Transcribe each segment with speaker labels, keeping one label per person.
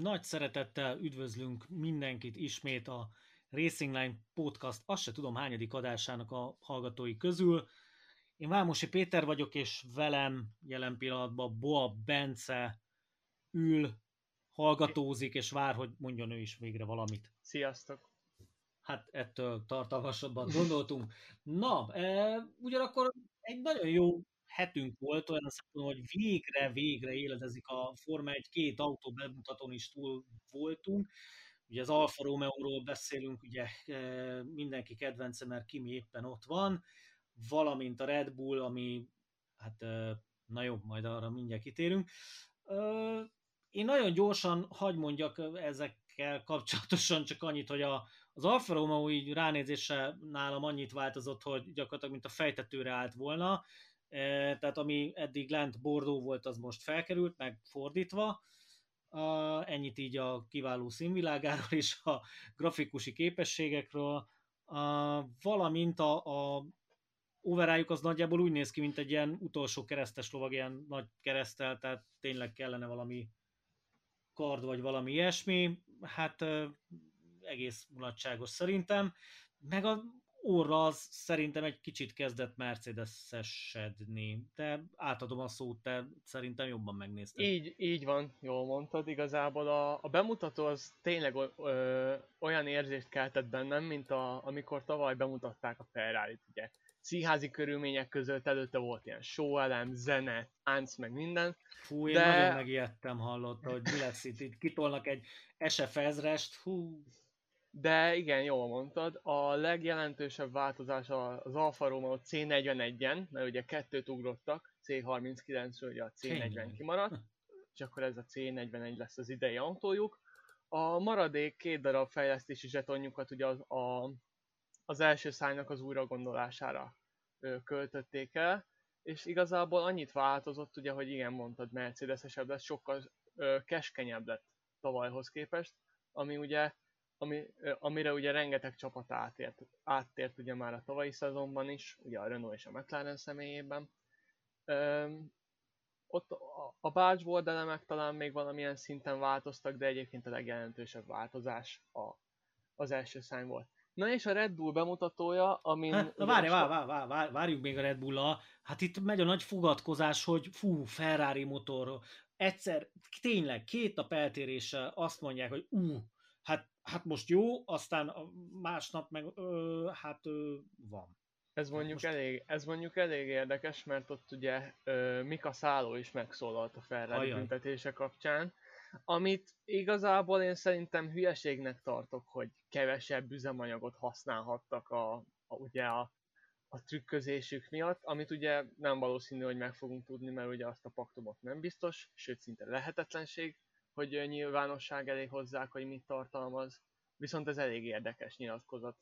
Speaker 1: Nagy szeretettel üdvözlünk mindenkit ismét a Racing Line Podcast, azt se tudom hányadik adásának a hallgatói közül. Én Vámosi Péter vagyok, és velem jelen pillanatban Boa Bence ül, hallgatózik, és vár, hogy mondjon ő is végre valamit.
Speaker 2: Sziasztok!
Speaker 1: Hát ettől tartalmasabban gondoltunk. Na, e, ugyanakkor egy nagyon jó hetünk volt, olyan szempontból, hogy végre, végre éledezik a Forma 1, két autó bemutatón is túl voltunk. Ugye az Alfa Romeo-ról beszélünk, ugye e, mindenki kedvence, mert Kimi éppen ott van, valamint a Red Bull, ami, hát e, na jó, majd arra mindjárt kitérünk. Én nagyon gyorsan hagy mondjak ezekkel kapcsolatosan csak annyit, hogy a, az Alfa Romeo így ránézése nálam annyit változott, hogy gyakorlatilag mint a fejtetőre állt volna, tehát ami eddig lent bordó volt, az most felkerült, meg fordítva. Ennyit így a kiváló színvilágáról és a grafikusi képességekről, valamint a, a overájuk az nagyjából úgy néz ki, mint egy ilyen utolsó keresztes lovag, ilyen nagy keresztel, tehát tényleg kellene valami kard vagy valami ilyesmi. Hát egész mulatságos szerintem. Meg a orra az szerintem egy kicsit kezdett Mercedes-esedni. De átadom a szót, te szerintem jobban megnézted.
Speaker 2: Így, így van, jól mondtad. Igazából a, a bemutató az tényleg ö, olyan érzést keltett bennem, mint a, amikor tavaly bemutatták a Ferrari-t, ugye. Színházi körülmények között előtte volt ilyen showelem, zene, tánc, meg minden.
Speaker 1: Fú, én de... nagyon megijedtem, hallott, hogy mi lesz itt, itt kitolnak egy SF ezrest, hú,
Speaker 2: de igen, jól mondtad, a legjelentősebb változás az Alfa Romeo C41-en, mert ugye kettőt ugrottak, C39-ről ugye a C40 kimaradt, és akkor ez a C41 lesz az idei autójuk. A maradék két darab fejlesztési zsetonjukat ugye az, a, az első szájnak az újra gondolására ö, költötték el, és igazából annyit változott, ugye, hogy igen, mondtad, Mercedes-esebb lesz, sokkal ö, keskenyebb lett tavalyhoz képest, ami ugye ami, amire ugye rengeteg csapat átért, áttért ugye már a tavalyi szezonban is, ugye a Renault és a McLaren személyében. Öm, ott a, a bácsboard elemek talán még valamilyen szinten változtak, de egyébként a legjelentősebb változás a, az első szány volt. Na és a Red Bull bemutatója, amin...
Speaker 1: Hát, na várj, várj, várj, várj, várj, várjuk még a Red bull -a. Hát itt megy a nagy fogadkozás, hogy fú, Ferrari motor. Egyszer, tényleg, két nap eltérése azt mondják, hogy ú, hát hát most jó, aztán másnap meg ö, hát ö, van.
Speaker 2: Ez hát mondjuk, most... elég, ez mondjuk elég érdekes, mert ott ugye ö, Mika Szálló is megszólalt a Ferrari büntetése kapcsán, amit igazából én szerintem hülyeségnek tartok, hogy kevesebb üzemanyagot használhattak a, a ugye a, a trükközésük miatt, amit ugye nem valószínű, hogy meg fogunk tudni, mert ugye azt a paktumot nem biztos, sőt szinte lehetetlenség hogy nyilvánosság elé hozzák, hogy mit tartalmaz. Viszont ez elég érdekes nyilatkozat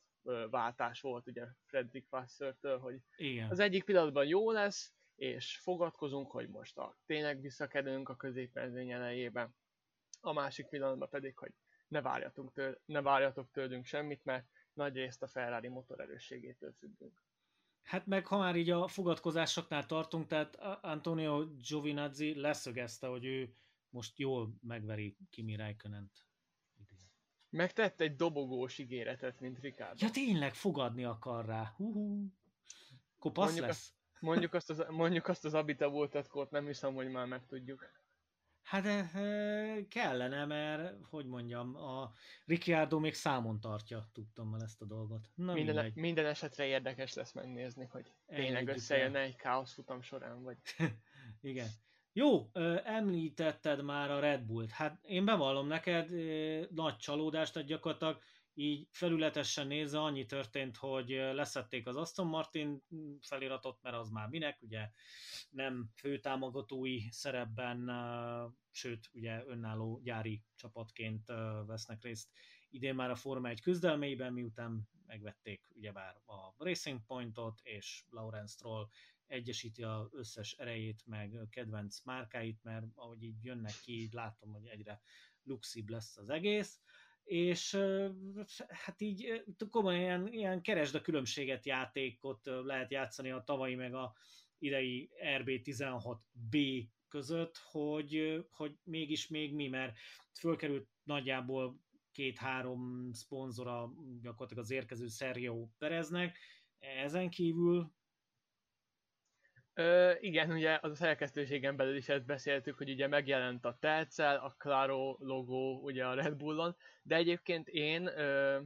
Speaker 2: váltás volt ugye Frederick Wassertől, hogy Igen. az egyik pillanatban jó lesz, és fogadkozunk, hogy most a, tényleg visszakerülünk a középmezőny elejébe, a másik pillanatban pedig, hogy ne várjatok, től, ne várjatok tőlünk semmit, mert nagy részt a Ferrari motor erősségétől függünk.
Speaker 1: Hát meg ha már így a fogadkozásoknál tartunk, tehát Antonio Giovinazzi leszögezte, hogy ő most jól megveri Kimi Räikkönent.
Speaker 2: Megtett egy dobogós ígéretet, mint Ricardo.
Speaker 1: Ja tényleg, fogadni akar rá. Hú-hú. Kopasz mondjuk lesz.
Speaker 2: Azt, mondjuk, azt az, mondjuk azt az Abita voltatkort, nem hiszem, hogy már megtudjuk.
Speaker 1: Hát e, kellene, mert, hogy mondjam, a Ricciardo még számon tartja, tudtam már ezt a dolgot.
Speaker 2: Na, minden, minden esetre érdekes lesz megnézni, hogy tényleg összejönne egy káosz futam során, vagy...
Speaker 1: Igen. Jó, említetted már a Red Bullt. Hát én bevallom neked, nagy csalódást, tehát gyakorlatilag így felületesen nézve annyi történt, hogy leszették az Aston Martin feliratot, mert az már minek, ugye nem főtámogatói szerepben, sőt, ugye önálló gyári csapatként vesznek részt idén már a Forma 1 küzdelmeiben, miután megvették ugyebár a Racing Pointot, és Lawrence Stroll egyesíti az összes erejét, meg kedvenc márkáit, mert ahogy így jönnek ki, így látom, hogy egyre luxibb lesz az egész, és hát így komolyan ilyen, ilyen keresd a különbséget játékot lehet játszani a tavalyi meg a idei RB16B között, hogy, hogy mégis még mi, mert fölkerült nagyjából két-három szponzora gyakorlatilag az érkező Sergio Pereznek, ezen kívül
Speaker 2: Ö, igen, ugye az a szerkesztőségen belül is ezt beszéltük, hogy ugye megjelent a Telcel, a Claro logó ugye a Red Bullon, de egyébként én ö,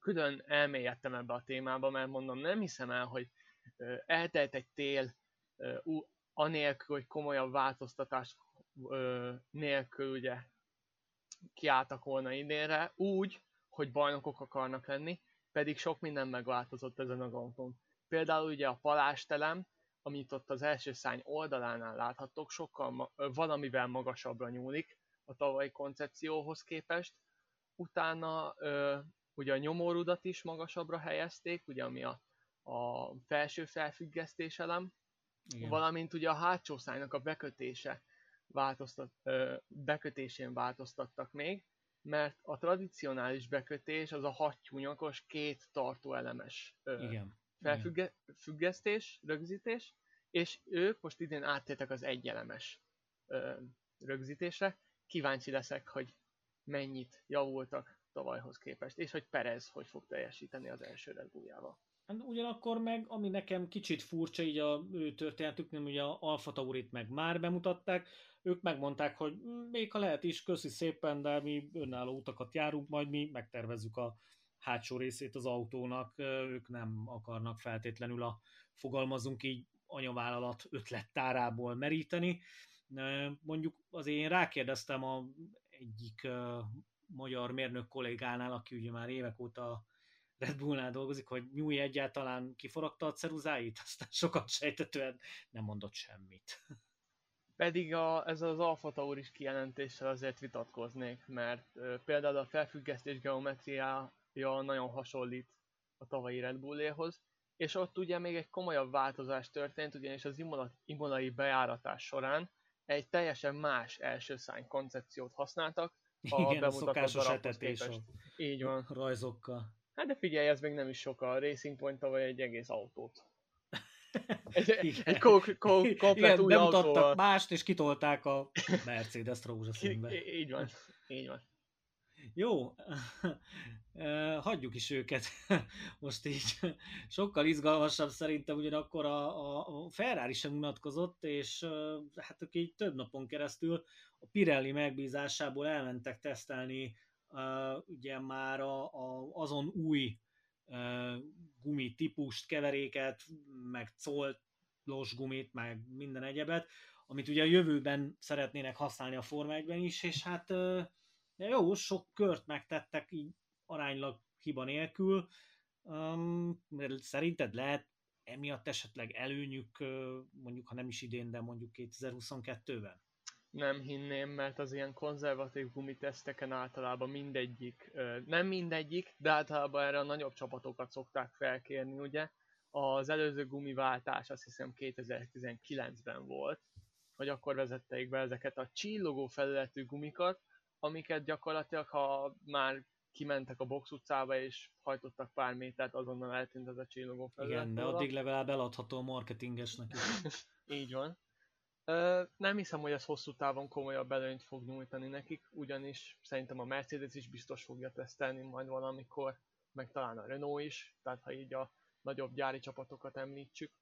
Speaker 2: külön elmélyedtem ebbe a témába, mert mondom, nem hiszem el, hogy ö, eltelt egy tél ö, anélkül, hogy komolyabb változtatás ö, nélkül ugye kiálltak volna idénre, úgy, hogy bajnokok akarnak lenni, pedig sok minden megváltozott ezen az autón. Például ugye a palástelem, amit ott az első szárny oldalánál láthattok, sokkal ma- valamivel magasabbra nyúlik a tavalyi koncepcióhoz képest. Utána ö, ugye a nyomórudat is magasabbra helyezték, ugye ami a, a felső felfüggesztés elem, Igen. valamint ugye a hátsó szárnynak a bekötése változtat, ö, bekötésén változtattak még, mert a tradicionális bekötés az a hattyúnyakos két tartóelemes ö, Igen felfüggesztés, rögzítés, és ők most idén áttértek az egyelemes ö, rögzítésre. Kíváncsi leszek, hogy mennyit javultak tavalyhoz képest, és hogy Perez hogy fog teljesíteni az első Red Bulljával.
Speaker 1: Hát ugyanakkor meg, ami nekem kicsit furcsa így a ő történetük, ugye a Alfa Taurit meg már bemutatták, ők megmondták, hogy még ha lehet is, köszi szépen, de mi önálló utakat járunk, majd mi megtervezzük a hátsó részét az autónak, ők nem akarnak feltétlenül a, fogalmazunk így, anyavállalat ötlettárából meríteni. Mondjuk azért én rákérdeztem a egyik magyar mérnök kollégánál, aki ugye már évek óta Red Bullnál dolgozik, hogy Nyúj egyáltalán kiforogta a ceruzáit, aztán sokat sejtetően nem mondott semmit.
Speaker 2: Pedig a, ez az Alfa Tauris kijelentéssel azért vitatkoznék, mert például a felfüggesztés geometriá ja, nagyon hasonlít a tavalyi Red Bulléhoz, és ott ugye még egy komolyabb változás történt, ugyanis az imolai bejáratás során egy teljesen más első szány koncepciót használtak
Speaker 1: a Igen, a szokásos etetés
Speaker 2: Így van.
Speaker 1: Rajzokkal.
Speaker 2: Hát de figyelj, ez még nem is sok a Racing point vagy egy egész autót. Egy, egy ko- ko- komplet Igen, új bemutattak autóval.
Speaker 1: mást, és kitolták a Mercedes rózsaszínbe.
Speaker 2: Így van, így van.
Speaker 1: Jó, hagyjuk is őket. Most így sokkal izgalmasabb szerintem ugyanakkor a, a Ferrari sem unatkozott, és hát ők így több napon keresztül a Pirelli megbízásából elmentek tesztelni ugye már a, a, azon új gumi típust, keveréket, meg collos gumit, meg minden egyebet, amit ugye a jövőben szeretnének használni a Forma 1-ben is, és hát de jó, sok kört megtettek így aránylag hiba nélkül. Um, szerinted lehet emiatt esetleg előnyük, mondjuk ha nem is idén, de mondjuk 2022-ben?
Speaker 2: Nem hinném, mert az ilyen konzervatív gumiteszteken általában mindegyik, nem mindegyik, de általában erre a nagyobb csapatokat szokták felkérni, ugye? Az előző gumiváltás azt hiszem 2019-ben volt, hogy akkor vezették be ezeket a csillogó felületű gumikat, amiket gyakorlatilag, ha már kimentek a box utcába és hajtottak pár métert, azonnal eltűnt ez a csillogó felület.
Speaker 1: Igen, de addig legalább eladható a marketingesnek.
Speaker 2: Így van. Ö, nem hiszem, hogy ez hosszú távon komolyabb előnyt fog nyújtani nekik, ugyanis szerintem a Mercedes is biztos fogja tesztelni majd valamikor, meg talán a Renault is, tehát ha így a nagyobb gyári csapatokat említsük.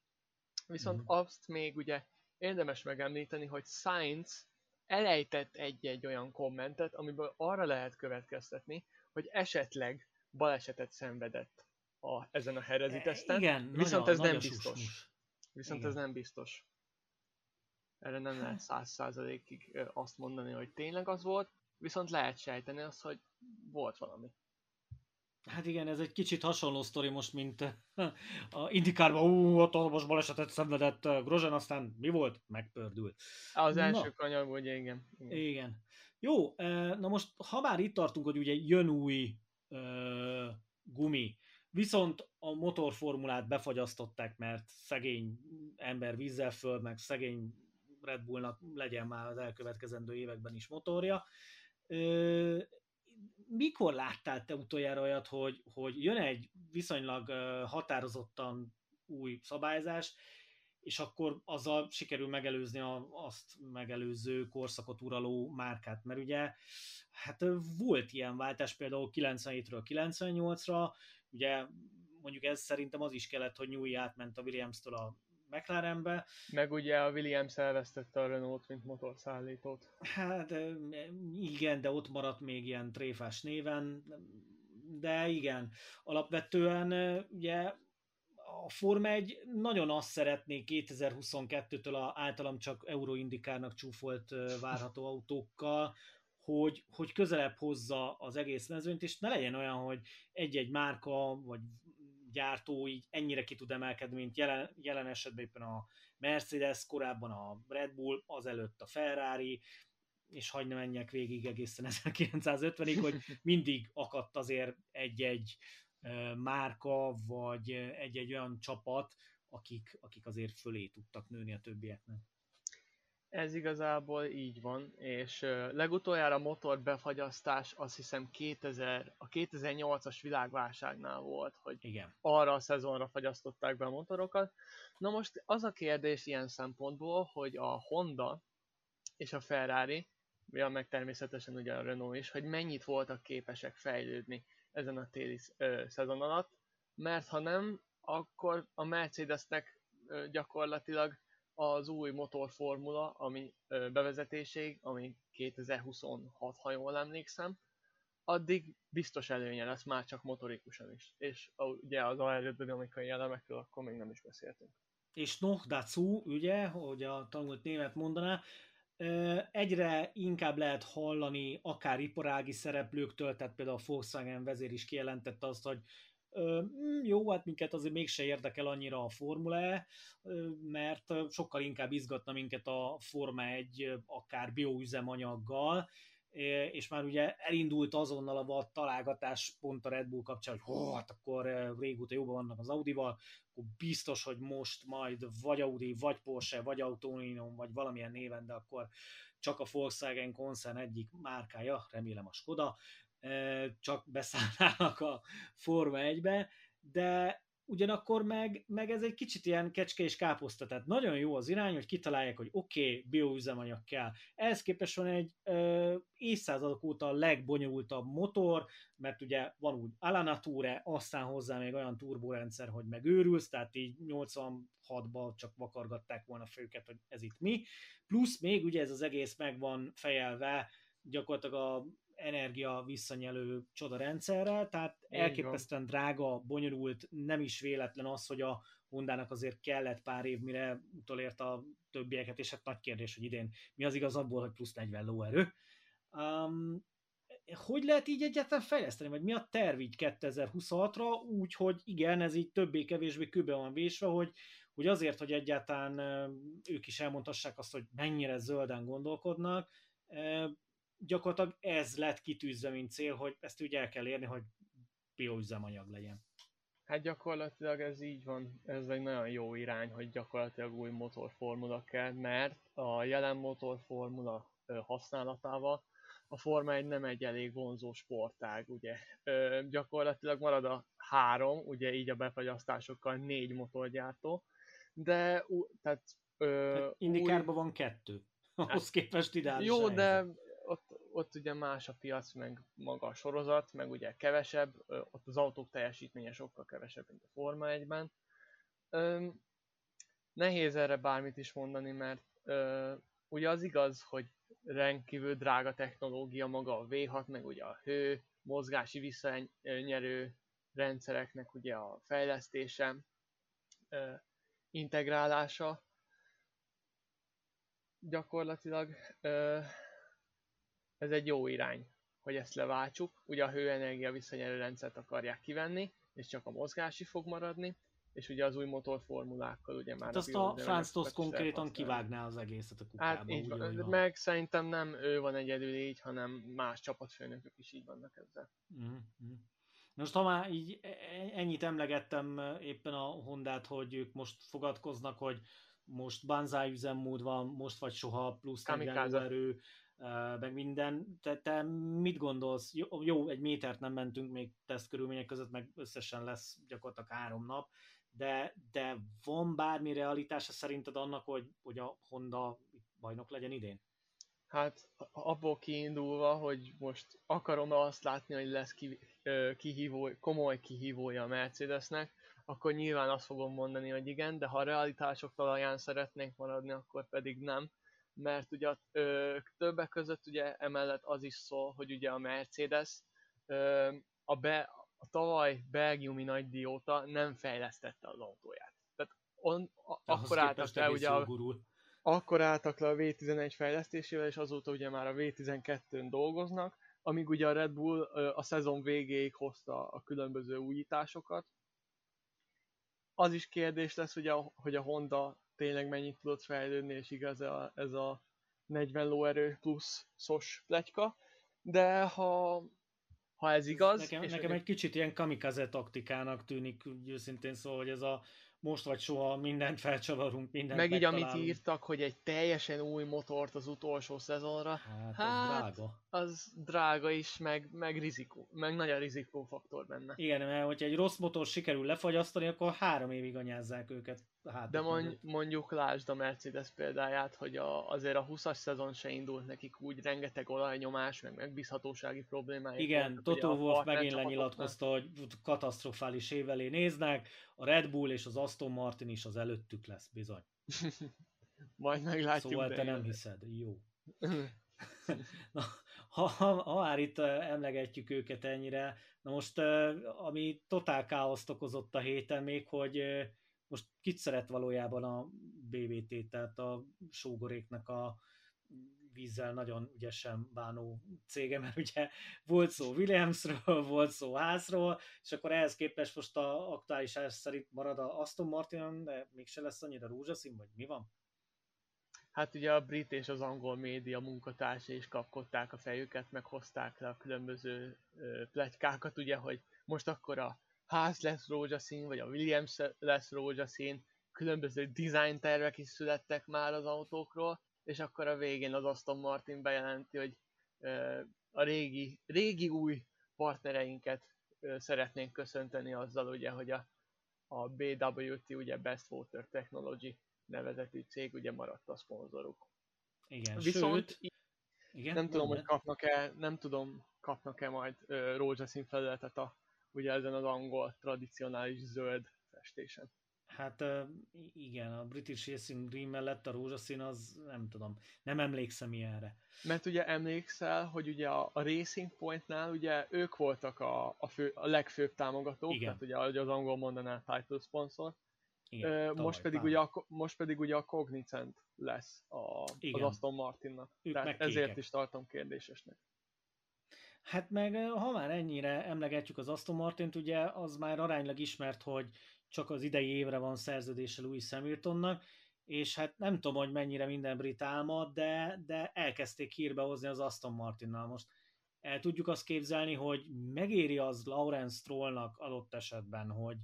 Speaker 2: Viszont mm. azt még ugye érdemes megemlíteni, hogy Sainz elejtett egy-egy olyan kommentet, amiből arra lehet következtetni, hogy esetleg balesetet szenvedett a, ezen a herezi e, teszten.
Speaker 1: Igen,
Speaker 2: viszont nagy ez nem biztos. Viszont Igen. ez nem biztos. Erre nem lehet száz százalékig azt mondani, hogy tényleg az volt, viszont lehet sejteni azt, hogy volt valami.
Speaker 1: Hát igen, ez egy kicsit hasonló sztori most, mint a Indikárban, ú, hatalmas balesetet szenvedett Grozan, aztán mi volt? Megpördült.
Speaker 2: Az első na. kanyar, ugye igen.
Speaker 1: igen. Igen. Jó, na most, ha már itt tartunk, hogy ugye jön új uh, gumi, viszont a motorformulát befagyasztották, mert szegény ember vízzel föl, meg szegény Red Bullnak legyen már az elkövetkezendő években is motorja mikor láttál te utoljára olyat, hogy, hogy jön egy viszonylag határozottan új szabályzás, és akkor azzal sikerül megelőzni a, azt megelőző korszakot uraló márkát, mert ugye hát volt ilyen váltás például 97-ről 98-ra, ugye mondjuk ez szerintem az is kellett, hogy Newey átment a Williams-től a McLarenbe.
Speaker 2: Meg ugye a Williams elvesztette a Renault, mint motorszállítót.
Speaker 1: Hát igen, de ott maradt még ilyen tréfás néven, de igen, alapvetően ugye a Forma 1 nagyon azt szeretné 2022-től a általam csak Euroindikárnak csúfolt várható autókkal, hogy, hogy közelebb hozza az egész mezőnyt, és ne legyen olyan, hogy egy-egy márka, vagy gyártó így ennyire ki tud emelkedni, mint jelen, jelen esetben éppen a Mercedes, korábban a Red Bull, azelőtt a Ferrari, és hagyd ne menjek végig egészen 1950-ig, hogy mindig akadt azért egy-egy márka, vagy egy-egy olyan csapat, akik, akik azért fölé tudtak nőni a többieknek.
Speaker 2: Ez igazából így van, és legutoljára motor befagyasztás azt hiszem 2000, a 2008-as világválságnál volt, hogy
Speaker 1: Igen.
Speaker 2: arra a szezonra fagyasztották be a motorokat. Na most az a kérdés ilyen szempontból, hogy a Honda és a Ferrari, ja, meg természetesen ugye a Renault is, hogy mennyit voltak képesek fejlődni ezen a téli ö, szezon alatt, mert ha nem, akkor a Mercedesnek ö, gyakorlatilag az új motorformula, ami ö, bevezetésig, ami 2026, ha jól emlékszem, addig biztos előnye lesz már csak motorikusan is. És ugye az aerodinamikai elemekről akkor még nem is beszéltünk.
Speaker 1: És noch dazu, ugye, hogy a tanult német mondaná, egyre inkább lehet hallani akár iparági szereplőktől, tehát például a Volkswagen vezér is kijelentette azt, hogy jó, hát minket azért mégse érdekel annyira a Formula E, mert sokkal inkább izgatna minket a Forma 1 akár bioüzemanyaggal, és már ugye elindult azonnal a vad találgatás pont a Red Bull kapcsán, hogy hát akkor régóta jobban vannak az Audival, akkor biztos, hogy most majd vagy Audi, vagy Porsche, vagy Autoninon, vagy valamilyen néven, de akkor csak a Volkswagen koncern egyik márkája, remélem a Skoda, csak beszállnának a Forma 1-be, de ugyanakkor meg, meg ez egy kicsit ilyen kecske és káposzta, tehát nagyon jó az irány, hogy kitalálják, hogy oké, okay, bioüzemanyag kell. Ehhez képest van egy ö, évszázadok óta a legbonyolultabb motor, mert ugye van úgy Alanature, aztán hozzá még olyan turborendszer, hogy megőrülsz, tehát így 86-ban csak vakargatták volna főket, hogy ez itt mi. Plusz még ugye ez az egész meg van fejelve gyakorlatilag a energia visszanyelő csodarendszerrel, tehát elképesztően drága, bonyolult, nem is véletlen az, hogy a Hondának azért kellett pár év, mire utolért a többieket, és hát nagy kérdés, hogy idén mi az igaz abból, hogy plusz 40 lóerő. Um, hogy lehet így egyáltalán fejleszteni, vagy mi a terv így 2026-ra, úgy, hogy igen, ez így többé-kevésbé kőbe van vésve, hogy, hogy azért, hogy egyáltalán ők is elmondhassák azt, hogy mennyire zölden gondolkodnak, gyakorlatilag ez lett kitűzve, mint cél, hogy ezt ugye el kell érni, hogy bioüzemanyag legyen.
Speaker 2: Hát gyakorlatilag ez így van, ez egy nagyon jó irány, hogy gyakorlatilag új motorformula kell, mert a jelen motorformula használatával a Forma 1 nem egy elég vonzó sportág, ugye. Ö, gyakorlatilag marad a három, ugye így a befagyasztásokkal négy motorgyártó, de tehát...
Speaker 1: Ö, hát Indikárban új... van kettő, ahhoz hát, képest ideális
Speaker 2: Jó, de ott, ott ugye más a piac, meg maga a sorozat, meg ugye kevesebb, ott az autók teljesítménye sokkal kevesebb, mint a Forma 1-ben. nehéz erre bármit is mondani, mert ö, ugye az igaz, hogy rendkívül drága technológia maga a V6, meg ugye a hő, mozgási visszanyerő rendszereknek ugye a fejlesztése, ö, integrálása. Gyakorlatilag ö, ez egy jó irány, hogy ezt leváltsuk. Ugye a hőenergia visszanyerő rendszert akarják kivenni, és csak a mozgási fog maradni, és ugye az új motorformulákkal ugye már... Hát
Speaker 1: azt a Franz Tost konkrétan kivágná az egészet a kukába. Hát így
Speaker 2: van. van. Meg szerintem nem ő van egyedül így, hanem más csapatfőnökök is így vannak ezzel.
Speaker 1: Mm-hmm. Most ha már így e- e- ennyit emlegettem éppen a Hondát, hogy ők most fogadkoznak, hogy most banzai üzemmód van, most vagy soha, plusz 40 erő, meg minden. Te, te mit gondolsz? Jó, jó, egy métert nem mentünk még tesztkörülmények között, meg összesen lesz gyakorlatilag három nap, de, de van bármi realitása szerinted annak, hogy, hogy a Honda bajnok legyen idén?
Speaker 2: Hát abból kiindulva, hogy most akarom-e azt látni, hogy lesz ki, kihívó, komoly kihívója a Mercedesnek, akkor nyilván azt fogom mondani, hogy igen, de ha a realitások talaján szeretnénk maradni, akkor pedig nem. Mert ugye ö, többek között ugye emellett az is szól, hogy ugye a Mercedes ö, a, be, a tavaly belgiumi nagydíj óta nem fejlesztette az autóját. Tehát on, a, akkor álltak le ugye a, akkor álltak le a V11 fejlesztésével, és azóta ugye már a V12-n dolgoznak, amíg ugye a Red Bull a szezon végéig hozta a különböző újításokat. Az is kérdés lesz, a, hogy a Honda tényleg mennyit tudott fejlődni, és igaz a, ez a 40 lóerő plusz szos pletyka, de ha, ha ez igaz...
Speaker 1: Nekem, nekem egy kicsit ilyen kamikaze taktikának tűnik, őszintén szóval, hogy ez a most vagy soha mindent felcsavarunk, mindent
Speaker 2: Meg így, amit írtak, hogy egy teljesen új motort az utolsó szezonra,
Speaker 1: hát, hát az drága.
Speaker 2: Az drága is, meg, meg rizikó, meg nagy a rizikófaktor benne.
Speaker 1: Igen, mert hogyha egy rossz motor sikerül lefagyasztani, akkor három évig anyázzák őket.
Speaker 2: Hát, De mond, mondjuk lásd a Mercedes példáját, hogy a, azért a 20-as szezon se indult nekik úgy, rengeteg olajnyomás, meg megbízhatósági problémáik
Speaker 1: Igen, Toto Wolff megint lenyilatkozta, hogy katasztrofális évelé néznek, a Red Bull és az Aston Martin is az előttük lesz, bizony.
Speaker 2: Majd meglátjuk.
Speaker 1: Szóval te nem hiszed, jó. Na, ha, ha, ha már itt emlegetjük őket ennyire, na most ami totál káoszt okozott a héten még, hogy most kit szeret valójában a BVT, tehát a sógoréknak a vízzel nagyon ügyesen bánó cége, mert ugye volt szó Williamsről, volt szó házról, és akkor ehhez képest most a aktuális szerint marad a Aston Martin, de mégse lesz annyira rózsaszín, vagy mi van?
Speaker 2: Hát ugye a brit és az angol média munkatársai is kapkodták a fejüket, meg hozták le a különböző pletykákat, ugye, hogy most akkor a ház lesz rózsaszín, vagy a Williams lesz rózsaszín, különböző design tervek is születtek már az autókról, és akkor a végén az Aston Martin bejelenti, hogy a régi, régi új partnereinket szeretnénk köszönteni azzal, ugye, hogy a, a BWT, ugye Best Water Technology nevezetű cég, ugye maradt a szponzoruk.
Speaker 1: Igen,
Speaker 2: Viszont
Speaker 1: sőt, igen,
Speaker 2: nem tudom, hogy kapnak-e, nem tudom, kapnak-e majd ö, rózsaszín felületet a, ugye ezen az angol tradicionális zöld festésen.
Speaker 1: Hát igen, a British Racing Green mellett a rózsaszín az nem tudom, nem emlékszem ilyenre.
Speaker 2: Mert ugye emlékszel, hogy ugye a, a Racing Pointnál ugye ők voltak a, a, fő, a legfőbb támogatók, igen. tehát ugye ahogy az angol mondaná title sponsor. Igen, most, pedig ugye a, most pedig ugye a Cognizant lesz a, igen. az Aston Martinnak. Ők Tehát ezért is tartom kérdésesnek.
Speaker 1: Hát meg ha már ennyire emlegetjük az Aston Martint, ugye az már aránylag ismert, hogy csak az idei évre van szerződése Louis Hamiltonnak, és hát nem tudom, hogy mennyire minden brit álma, de, de elkezdték hírbe hozni az Aston Martinnal most. El tudjuk azt képzelni, hogy megéri az Lawrence Strollnak adott esetben, hogy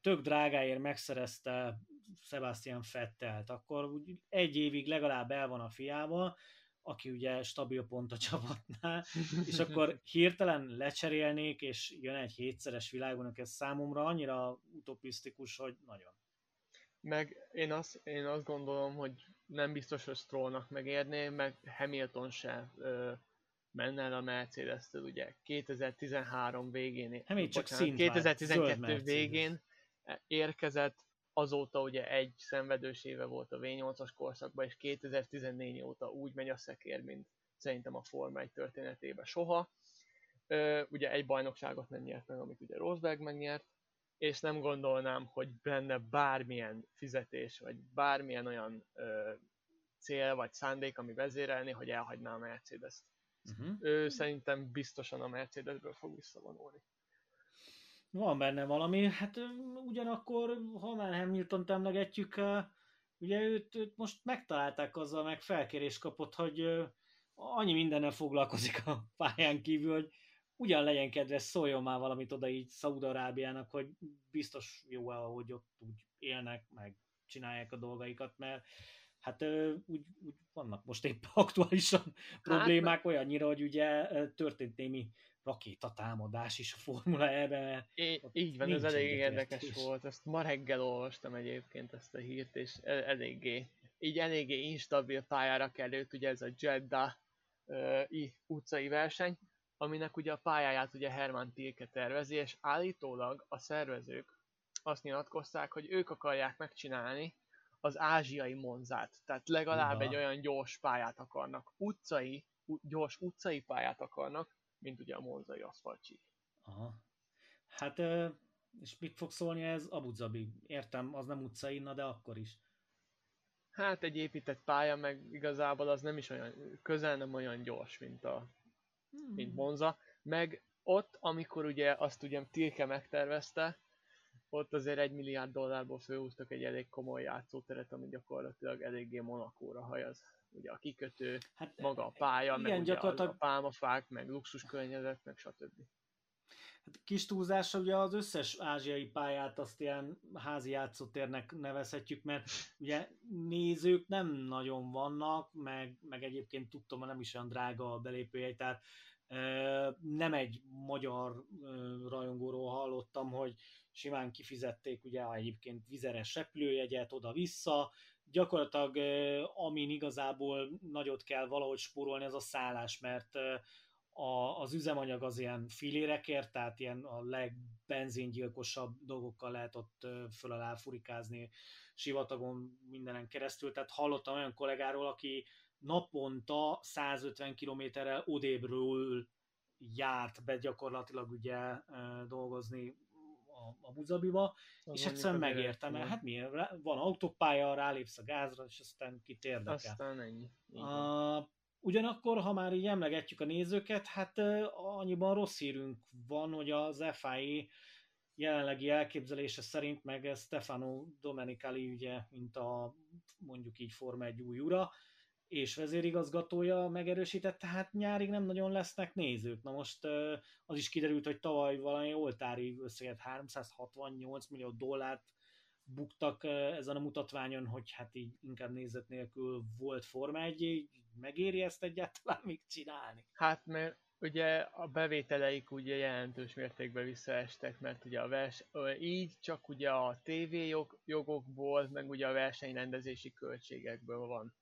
Speaker 1: tök drágáért megszerezte Sebastian Fettelt, akkor egy évig legalább el van a fiával, aki ugye stabil pont a csapatnál, és akkor hirtelen lecserélnék, és jön egy hétszeres világban, ez számomra annyira utopisztikus, hogy nagyon.
Speaker 2: Meg én azt, én azt gondolom, hogy nem biztos, hogy Strollnak megérné, meg Hamilton se ö, menne el a mercedes ugye 2013 végén,
Speaker 1: hát csak bocsánat,
Speaker 2: 2012 végén érkezett, azóta ugye egy szenvedős éve volt a V8-as korszakban, és 2014 óta úgy megy a szekér, mint szerintem a Forma 1 történetében soha. Ugye egy bajnokságot nem nyert meg, amit ugye Rosberg megnyert, és nem gondolnám, hogy benne bármilyen fizetés, vagy bármilyen olyan ö, cél vagy szándék, ami vezérelni, hogy elhagyná a Mercedes-t. Uh-huh. Ő szerintem biztosan a Mercedesből fog visszavonulni.
Speaker 1: Van benne valami, hát ugyanakkor, ha már Hamilton-t emlegetjük, ugye őt, őt most megtalálták azzal, meg felkérés kapott, hogy annyi mindennel foglalkozik a pályán kívül, hogy ugyan legyen kedves, szóljon már valamit oda így Szaudarábiának, hogy biztos jó -e, ahogy ott úgy élnek, meg csinálják a dolgaikat, mert hát úgy, úgy vannak most épp aktuálisan hát, problémák olyannyira, hogy ugye történt némi rakétatámadás is a Formula E-ben.
Speaker 2: Így van, ez elég érdekes volt. Ezt ma reggel olvastam egyébként ezt a hírt, és e, eléggé, így eléggé instabil pályára került, ugye ez a Jeddah uh, utcai verseny, aminek ugye a pályáját ugye Herman Tilke tervezi, és állítólag a szervezők azt nyilatkozták, hogy ők akarják megcsinálni az ázsiai monzát. Tehát legalább Uha. egy olyan gyors pályát akarnak. Utcai, gyors utcai pályát akarnak, mint ugye a monzai aszfaltsík.
Speaker 1: Aha. Hát, és mit fog szólni ez Abu Dhabi? Értem, az nem utcai, na de akkor is.
Speaker 2: Hát egy épített pálya, meg igazából az nem is olyan, közel nem olyan gyors, mint a hmm. mint Monza. Meg ott, amikor ugye azt ugye Tilke megtervezte, ott azért egy milliárd dollárból főhúztak egy elég komoly játszóteret, ami gyakorlatilag eléggé Monakóra hajaz. Ugye a kikötő, hát, maga a pálya, meg ugye gyakorlatilag... a, pálmafák, meg luxus környezet, meg stb.
Speaker 1: Hát kis túlzása ugye az összes ázsiai pályát azt ilyen házi játszótérnek nevezhetjük, mert ugye nézők nem nagyon vannak, meg, meg egyébként tudtam, hogy nem is olyan drága a belépőjegy, tehát nem egy magyar rajongóról hallottam, hogy simán kifizették ugye egyébként vizeres repülőjegyet oda-vissza, gyakorlatilag amin igazából nagyot kell valahogy spórolni, az a szállás, mert a, az üzemanyag az ilyen filérekért, tehát ilyen a legbenzingyilkosabb dolgokkal lehet ott föl alá furikázni sivatagon mindenen keresztül, tehát hallottam olyan kollégáról, aki naponta 150 kilométerrel odébről járt be gyakorlatilag ugye dolgozni a, a Buzabiba, az és egyszerűen megértem, mert hát miért, van autópálya, rálépsz a gázra, és aztán kit érdekel.
Speaker 2: Aztán ennyi.
Speaker 1: A, ugyanakkor, ha már így emlegetjük a nézőket, hát annyiban rossz hírünk van, hogy az FIA jelenlegi elképzelése szerint, meg Stefano Domenicali ugye, mint a mondjuk így Forma 1 új ura, és vezérigazgatója megerősített, tehát nyárig nem nagyon lesznek nézők. Na most az is kiderült, hogy tavaly valami oltári összeget 368 millió dollárt buktak ezen a mutatványon, hogy hát így inkább nézet nélkül volt Forma 1, megéri ezt egyáltalán még csinálni?
Speaker 2: Hát mert ugye a bevételeik ugye jelentős mértékben visszaestek, mert ugye a vers, így csak ugye a TV jog, jogokból, meg ugye a versenyrendezési költségekből van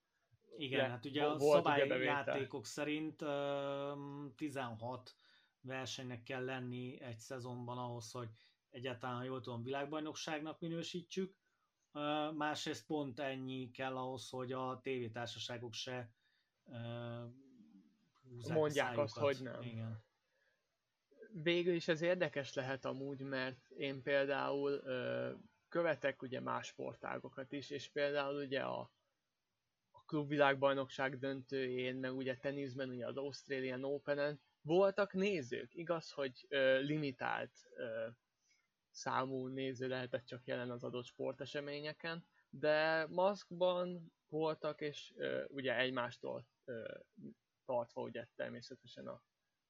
Speaker 1: igen, hát ugye a szabályjátékok szerint 16 versenynek kell lenni egy szezonban ahhoz, hogy egyáltalán, ha jól tudom, világbajnokságnak minősítsük. Másrészt pont ennyi kell ahhoz, hogy a tévétársaságok se
Speaker 2: mondják azt, hogy nem. Igen. Végül is ez érdekes lehet amúgy, mert én például ö, követek ugye más sportágokat is, és például ugye a klubvilágbajnokság döntőjén, meg ugye teniszben, ugye az Australian Open-en voltak nézők. Igaz, hogy ö, limitált ö, számú néző lehetett csak jelen az adott sporteseményeken, de maszkban voltak, és ö, ugye egymástól ö, tartva ugye természetesen a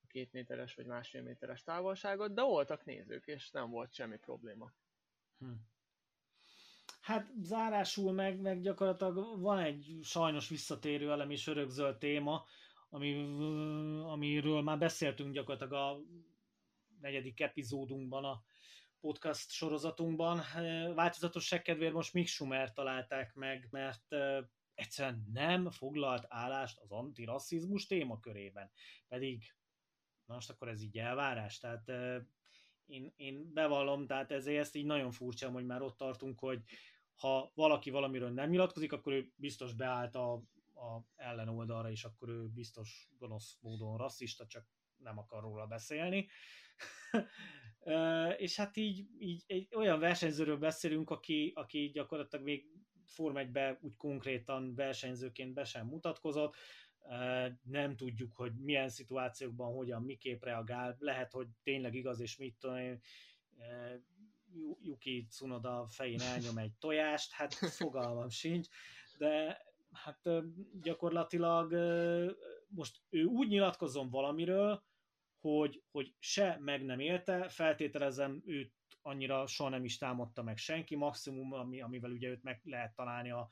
Speaker 2: két méteres vagy másfél méteres távolságot, de voltak nézők, és nem volt semmi probléma. Hm.
Speaker 1: Hát zárásul meg, meg gyakorlatilag van egy sajnos visszatérő elem és örökzöld téma, ami, amiről már beszéltünk gyakorlatilag a negyedik epizódunkban, a podcast sorozatunkban. Változatos kedvéért most Mick Schumer találták meg, mert egyszerűen nem foglalt állást az antirasszizmus témakörében. Pedig, na most akkor ez így elvárás, tehát én, én bevallom, tehát ezért ezt így nagyon furcsa, hogy már ott tartunk, hogy ha valaki valamiről nem nyilatkozik, akkor ő biztos beállt a, a ellenoldalra, és akkor ő biztos gonosz módon rasszista, csak nem akar róla beszélni. és hát így, így egy olyan versenyzőről beszélünk, aki, aki gyakorlatilag még Form 1 úgy konkrétan versenyzőként be sem mutatkozott, nem tudjuk, hogy milyen szituációkban, hogyan, miképp reagál, lehet, hogy tényleg igaz, és mit tudom én, Yuki Tsunoda fején elnyom egy tojást, hát fogalmam sincs, de hát gyakorlatilag most ő úgy nyilatkozom valamiről, hogy, hogy se meg nem élte, feltételezem őt annyira soha nem is támadta meg senki, maximum, ami, amivel ugye őt meg lehet találni a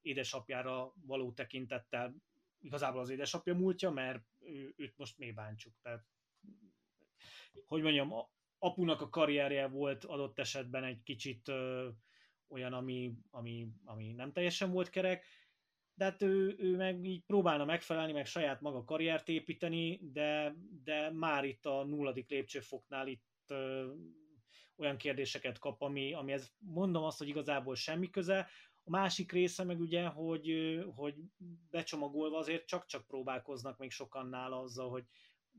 Speaker 1: édesapjára való tekintettel, igazából az édesapja múltja, mert ő, őt most még bántsuk, tehát hogy mondjam, apunak a karrierje volt adott esetben egy kicsit ö, olyan, ami, ami, ami nem teljesen volt kerek, de hát ő, ő meg így próbálna megfelelni, meg saját maga karriert építeni, de, de már itt a nulladik lépcsőfoknál itt ö, olyan kérdéseket kap, ami, ami ez mondom azt, hogy igazából semmi köze. A másik része meg ugye, hogy, hogy becsomagolva azért csak-csak próbálkoznak még sokan nála azzal, hogy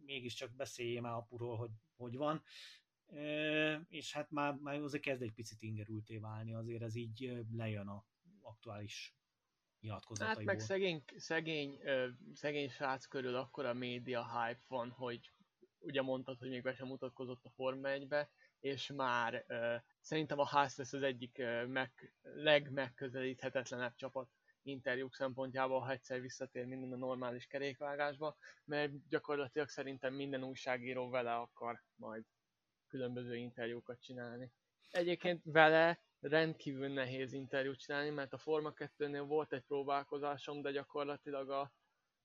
Speaker 1: mégiscsak beszéljél már apuról, hogy hogy van. És hát már, már azért kezd egy picit ingerülté válni, azért ez így lejön a aktuális nyilatkozataiból.
Speaker 2: Hát meg szegény, szegény, szegény srác körül akkor a média hype van, hogy ugye mondtad, hogy még be sem mutatkozott a Forma 1-be, és már szerintem a ház lesz az egyik meg, legmegközelíthetetlenebb csapat interjúk szempontjából, ha egyszer visszatér minden a normális kerékvágásba, mert gyakorlatilag szerintem minden újságíró vele akar majd különböző interjúkat csinálni. Egyébként vele rendkívül nehéz interjút csinálni, mert a Forma 2-nél volt egy próbálkozásom, de gyakorlatilag a,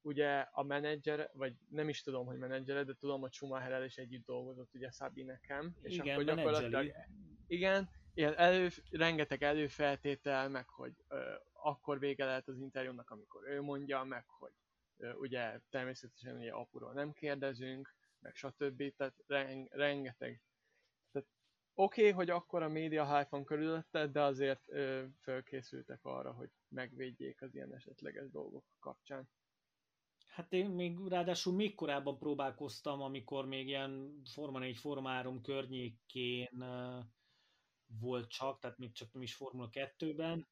Speaker 2: ugye a menedzser, vagy nem is tudom, hogy menedzser, de tudom, hogy Schumacher is együtt dolgozott, ugye Szabi nekem,
Speaker 1: és igen, akkor gyakorlatilag,
Speaker 2: igen, ilyen elő, rengeteg előfeltétel, meg hogy ö, akkor vége lehet az interjúnak, amikor ő mondja, meg hogy ö, ugye természetesen ugye apuról nem kérdezünk, meg stb. Tehát reng, rengeteg. Tehát oké, okay, hogy akkor a média hype van körülötte, de azért ö, fölkészültek arra, hogy megvédjék az ilyen esetleges dolgok kapcsán.
Speaker 1: Hát én még ráadásul még korábban próbálkoztam, amikor még ilyen Forma 4, Forma 3 környékén volt csak, tehát még csak nem is Formula 2-ben,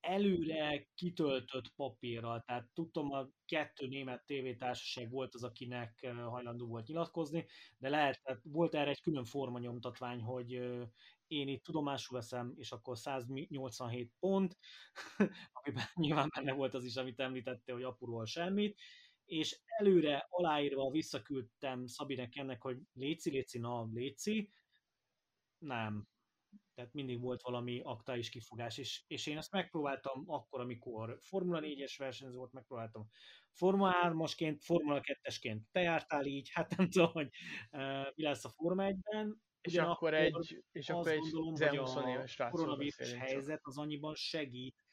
Speaker 1: előre kitöltött papírral, tehát tudtam, a kettő német tévétársaság volt az, akinek hajlandó volt nyilatkozni, de lehet, tehát volt erre egy külön formanyomtatvány, hogy én itt tudomásul veszem, és akkor 187 pont, amiben nyilván benne volt az is, amit említette, hogy apuról semmit, és előre aláírva visszaküldtem Szabinek ennek, hogy léci, léci, na, léci, nem, tehát mindig volt valami aktuális kifogás, és, és én ezt megpróbáltam akkor, amikor Formula 4-es versenyző volt, megpróbáltam Formula 3-asként, Formula 2-esként. Te jártál így, hát nem tudom, hogy uh, mi lesz a Forma 1-ben.
Speaker 2: És akkor egy, és akkor egy
Speaker 1: gondolom, hogy a koronavírus helyzet az annyiban segít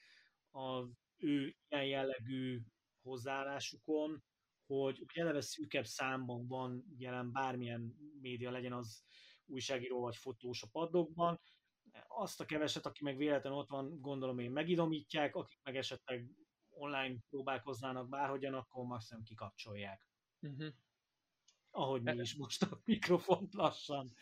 Speaker 1: az ő ilyen jellegű hozzáállásukon, hogy eleve szűkebb számban van jelen bármilyen média, legyen az újságíró vagy fotós a padokban, azt a keveset, aki meg véletlenül ott van, gondolom én megidomítják, akik meg esetleg online próbálkoznának bárhogyan, akkor maximum kikapcsolják. Uh-huh. Ahogy mi e- is most a mikrofont lassan.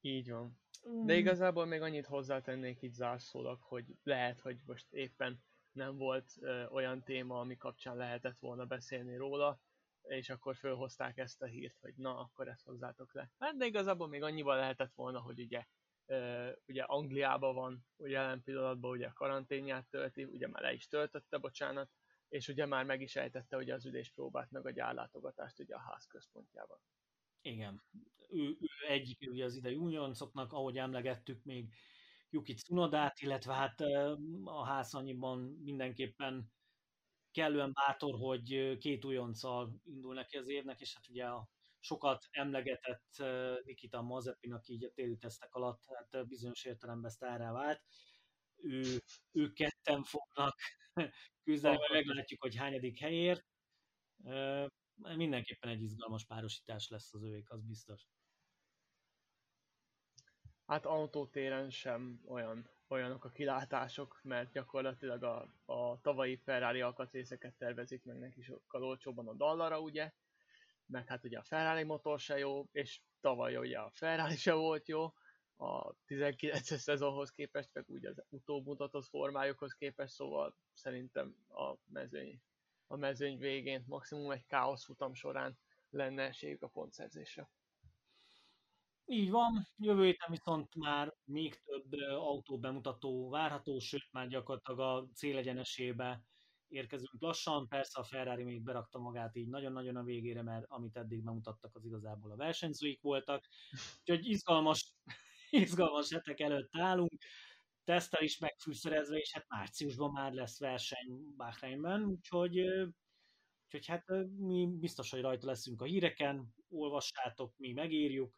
Speaker 2: Így van. Mm. De igazából még annyit hozzátennék így zárszólag, hogy lehet, hogy most éppen nem volt ö, olyan téma, ami kapcsán lehetett volna beszélni róla, és akkor fölhozták ezt a hírt, hogy na, akkor ezt hozzátok le. Hát de igazából még annyival lehetett volna, hogy ugye ugye Angliában van, ugye jelen pillanatban ugye a karanténját tölti, ugye már le is töltötte, bocsánat, és ugye már meg is ejtette ugye az üléspróbát, meg a gyárlátogatást ugye a ház központjában.
Speaker 1: Igen. Ő, ő egyik ugye az idei újoncoknak, ahogy emlegettük még Yuki Tsunodát, illetve hát a ház annyiban mindenképpen kellően bátor, hogy két újonccal indul neki az évnek, és hát ugye a sokat emlegetett Nikita Mazepin, aki így a téli tesztek alatt hát bizonyos értelemben sztárrá vált. Ő, ők ketten fognak küzdeni, majd meglátjuk, hogy hányadik helyért. Mindenképpen egy izgalmas párosítás lesz az ők, az biztos.
Speaker 2: Hát autótéren sem olyan, olyanok a kilátások, mert gyakorlatilag a, a tavalyi Ferrari alkatrészeket tervezik meg neki sokkal olcsóban a dallara, ugye, meg hát ugye a Ferrari motor se jó, és tavaly ugye a Ferrari se volt jó, a 19-es szezonhoz képest, meg úgy az utóbb mutatott formájukhoz képest, szóval szerintem a mezőny, a mezőny végén maximum egy káosz futam során lenne esélyük a pontszerzésre.
Speaker 1: Így van, jövő héten viszont már még több autó bemutató várható, sőt már gyakorlatilag a célegyenesébe érkezünk lassan, persze a Ferrari még berakta magát így nagyon-nagyon a végére, mert amit eddig bemutattak, az igazából a versenyzőik voltak. Úgyhogy izgalmas, izgalmas hetek előtt állunk, tesztel is megfűszerezve, és hát márciusban már lesz verseny Bahreinben, úgyhogy Úgyhogy hát mi biztos, hogy rajta leszünk a híreken, olvassátok, mi megírjuk,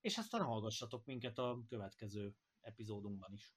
Speaker 1: és aztán hallgassatok minket a következő epizódunkban is.